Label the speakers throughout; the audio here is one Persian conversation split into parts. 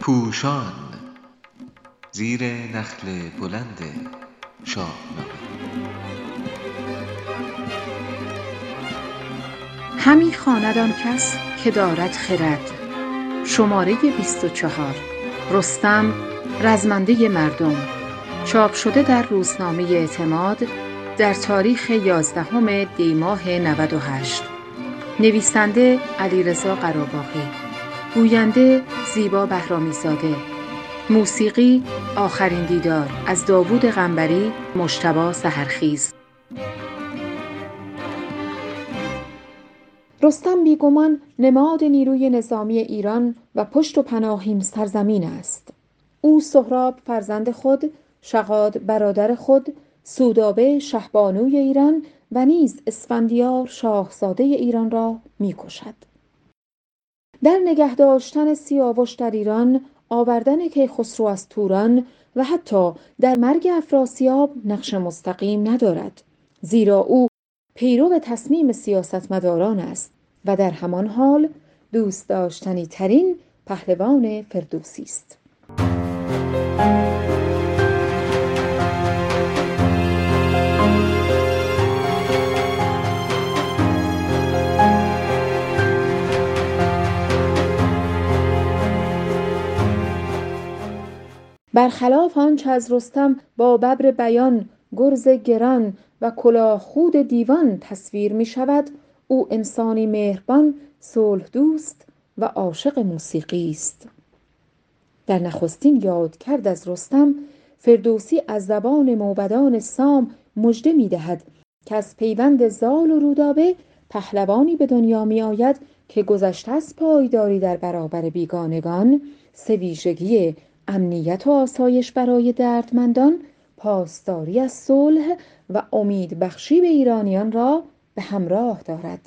Speaker 1: پوشان زیر نخل بلند شاهنامه
Speaker 2: همی خواند آن کس که دارد خرد. شماره بیست و چهار رستم رزمنده مردم. چاپ شده در روزنامه اعتماد در تاریخ یازدهم دیماه 98 نویسنده علیرضا قراباغی. گوینده زیبا بهرامی زاده موسیقی آخرین دیدار از داوود قنبری مجتبی سحرخیز. رستم بیگمان نماد نیروی نظامی ایران و پشت و پناهین سرزمین است. او سهراب فرزند خود شغاد برادر خود سودابه شهبانوی ایران و نیز اسفندیار شاهزاده ایران را می کشد. در نگه داشتن سیاوش در ایران آوردن کیخسرو از توران و حتی در مرگ افراسیاب نقش مستقیم ندارد زیرا او پیرو تصمیم سیاستمداران است و در همان حال دوست داشتنی ترین پهلوان فردوسی است برخلاف آنچه از رستم با ببر بیان گرز گران و کلاه خود دیوان تصویر می شود او انسانی مهربان صلح دوست و عاشق موسیقی است. در نخستین یادکرد از رستم فردوسی از زبان موبدان سام مژده می دهد که از پیوند زال و رودابه پهلوانی به دنیا می آید که گذشته از پایداری در برابر بیگانگان سه ویژگی امنیت و آسایش برای دردمندان پاسداری از صلح و امیدبخشی به ایرانیان را به همراه دارد.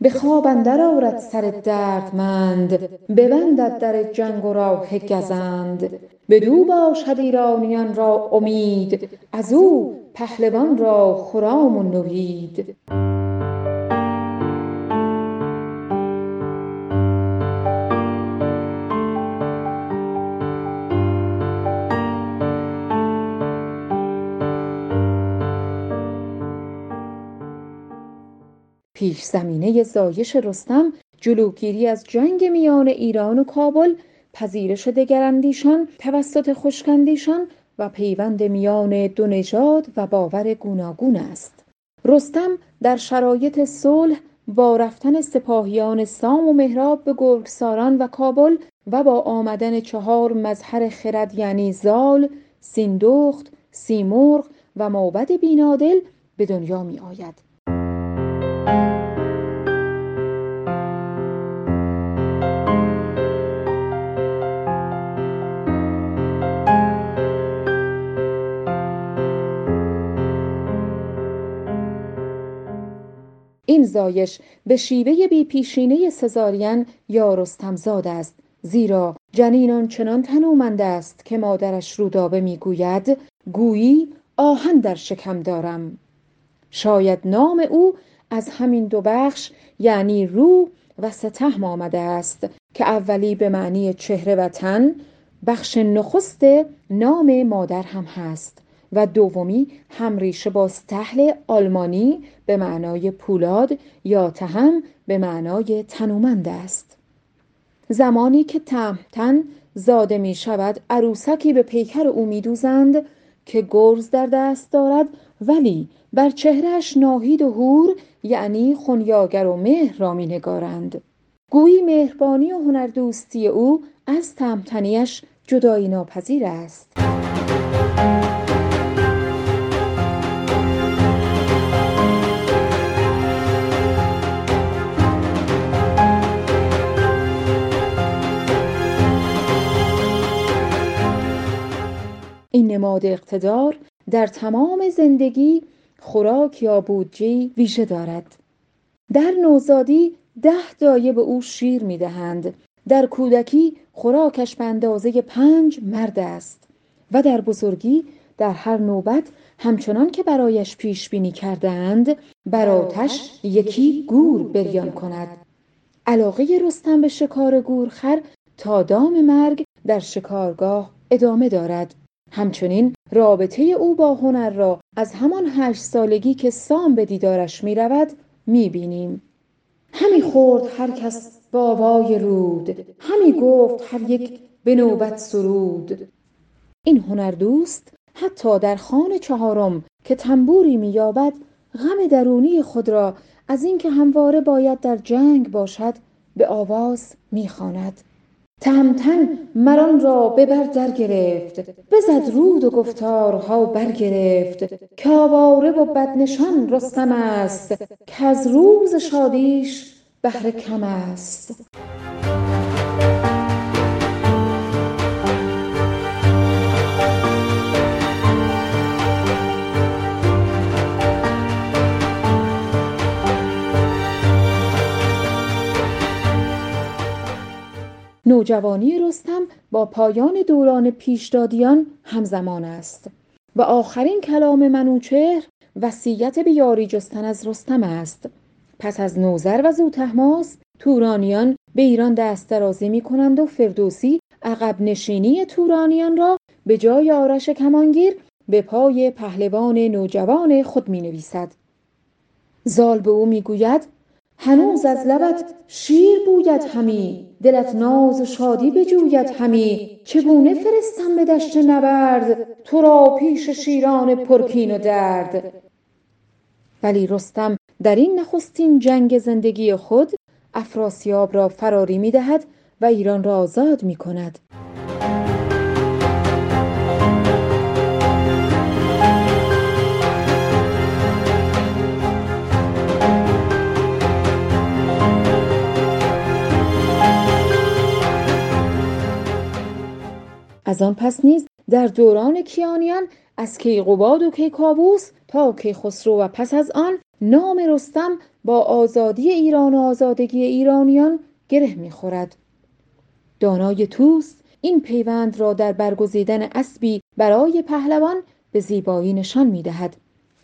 Speaker 2: به خواب اندر آرد سر دردمند. ببندد در جنگ و راه گزند. بدو باشد ایرانیان را امید از او پهلوان را خرام و نوید. پیشزمینه زایش رستم جلوگیری از جنگ میان ایران و کابل پذیرش دگراندیشان توسط خشکاندیشان و پیوند میان دو نژاد و باور گوناگون است. رستم در شرایط صلح با رفتن سپاهیان سام و مهراب به گرگساران و کابل و با آمدن چهار مظهر خرد یعنی زال سیندخت سیمرغ و موبد بینادل به دنیا می آید این زایش به شیوه بی پیشینه سزارین یا رستمزاد است زیرا جنین آنچنان تنومند است که مادرش رودابه می گوید گویی آهن در شکم دارم. شاید نام او از همین دو بخش یعنی رو و ستهم آمده است که اولی به معنی چهره و تن بخش نخست نام مادر هم هست. و دومی همریشه با ستهل آلمانی به معنای پولاد یا تهم به معنای تنومند است. زمانی که تهمتن زاده می شود عروسکی به پیکر او می دوزند که گرز در دست دارد ولی بر چهرهش ناهید و هور یعنی خونیاگر و مهر را می نگارند. گویی مهربانی و هنردوستی او از تهمتنیش جدایی ناپذیر است. نماد اقتدار در تمام زندگی خوراک یا بودجهای ویژه دارد. در نوزادی ده دایه به او شیر می دهند در کودکی خوراکش به اندازه پنج مرد است و در بزرگی در هر نوبت همچنان که برایش پیش بینی کردند بر آتش یکی گور بریان کند. علاقه رستم به شکار گورخر تا دام مرگ در شکارگاه ادامه دارد. همچنین رابطه او با هنر را از همان هشت سالگی که سام به دیدارش می رود می بینیم. همی خورد هر کس با رود. همی گفت هر یک به نوبت سرود. این هنر دوست حتی در خان چهارم که تنبوری مییابد غم درونی خود را از اینکه همواره باید در جنگ باشد به آواز می‌خواند. تهمتن مران را به بر در گرفت بزد رود و گفتارها برگرفت. که آواره و بدنشان رستم است که از روز شادیش بهره کم است. نوجوانی رستم با پایان دوران پیشدادیان همزمان است و آخرین کلام منوچهر وصیت به یاری جستن از رستم است پس از نوذر و زوتهماس تورانیان به ایران دست درازی می کنند و فردوسی عقب نشینی تورانیان را به جای آرش کمانگیر به پای پهلوان نوجوان خود می نویسد. زال به او می گوید هنوز از لبت شیر بوید همی دلت ناز و شادی بجوید همی. چگونه فرستم به دشت نبرد؟ تو را پیش شیران پرکین و درد. ولی رستم در این نخستین جنگ زندگی خود افراسیاب را فراری می دهد و ایران را آزاد می کند. از آن پس نیز در دوران کیانیان از کیقوباد و کیکاووس تا کیخسرو و پس از آن نام رستم با آزادی ایران و آزادگی ایرانیان گره می‌خورد. دانای توس این پیوند را در برگزیدن اسبی برای پهلوان به زیبایی نشان می‌دهد.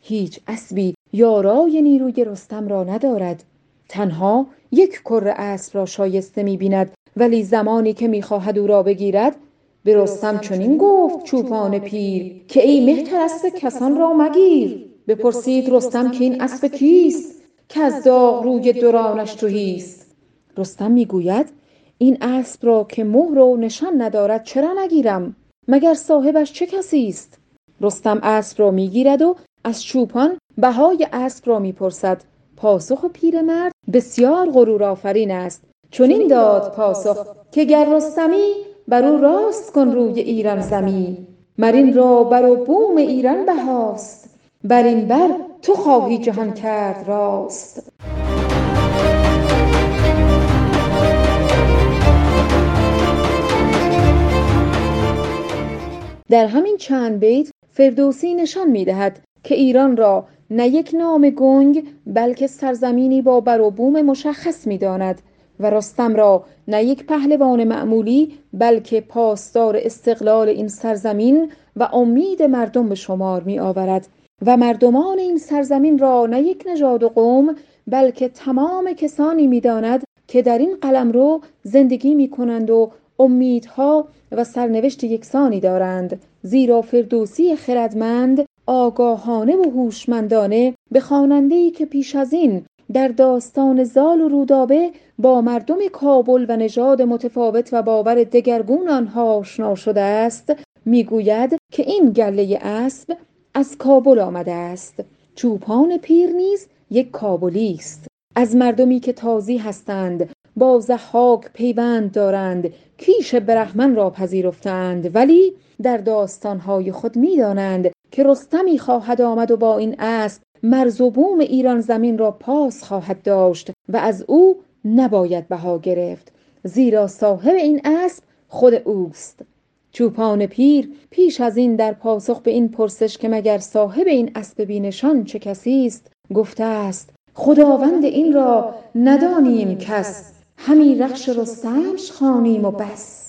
Speaker 2: هیچ اسبی یارای نیروی رستم را ندارد. تنها یک کر اسب را شایسته می‌بیند ولی زمانی که می‌خواهد او را بگیرد به رستم چنین گفت چوپان پیر که ای مهتر اسب کسان را مگیر. بپرسید رستم که این اسب کیست که از داغ روی دورانش توهیست رستم می‌گوید این اسب را که مهر و نشان ندارد چرا نگیرم؟ مگر صاحبش چه کسی است؟ رستم اسب را می‌گیرد و از چوپان بهای اسب را می‌پرسد. پاسخ پیرمرد بسیار غرور آفرین است. چنین داد پاسخ که گر رستمی بر او راست کن روی ایران زمی مرین را بر و بوم ایران بهاست. بر این بر تو خواهی جهان کرد راست. در همین چند بیت فردوسی نشان می دهد که ایران را نه یک نام گنگ بلکه سرزمینی با بر و بوم مشخص می داند. و رستم را نه یک پهلوان معمولی بلکه پاسدار استقلال این سرزمین و امید مردم به شمار می آورد و مردمان این سرزمین را نه یک نژاد و قوم بلکه تمام کسانی می‌داند که در این قلمرو زندگی می کنند و امیدها و سرنوشت یکسانی دارند. زیرا فردوسی خردمند آگاهانه و هوشمندانه به خواننده‌ای که پیش از این در داستان زال و رودابه با مردم کابل و نژاد متفاوت و باور دگرگون آنها آشنا شده است می‌گوید که این گله اسب از کابل آمده است. چوپان پیر نیز یک کابلی است. از مردمی که تازی هستند با زحاک پیوند دارند کیش برهمن را پذیرفتند. ولی در داستانهای خود می‌دانند که رستمی خواهد آمد و با این اسب مرز و بوم ایران زمین را پاس خواهد داشت و از او نباید بها گرفت زیرا صاحب این اسب خود اوست. چوپان پیر پیش از این در پاسخ به این پرسش که مگر صاحب این اسب بینشان چه کسی است گفته است خداوند این را ندانیم کس همی رخش رستمش خوانیم و بس.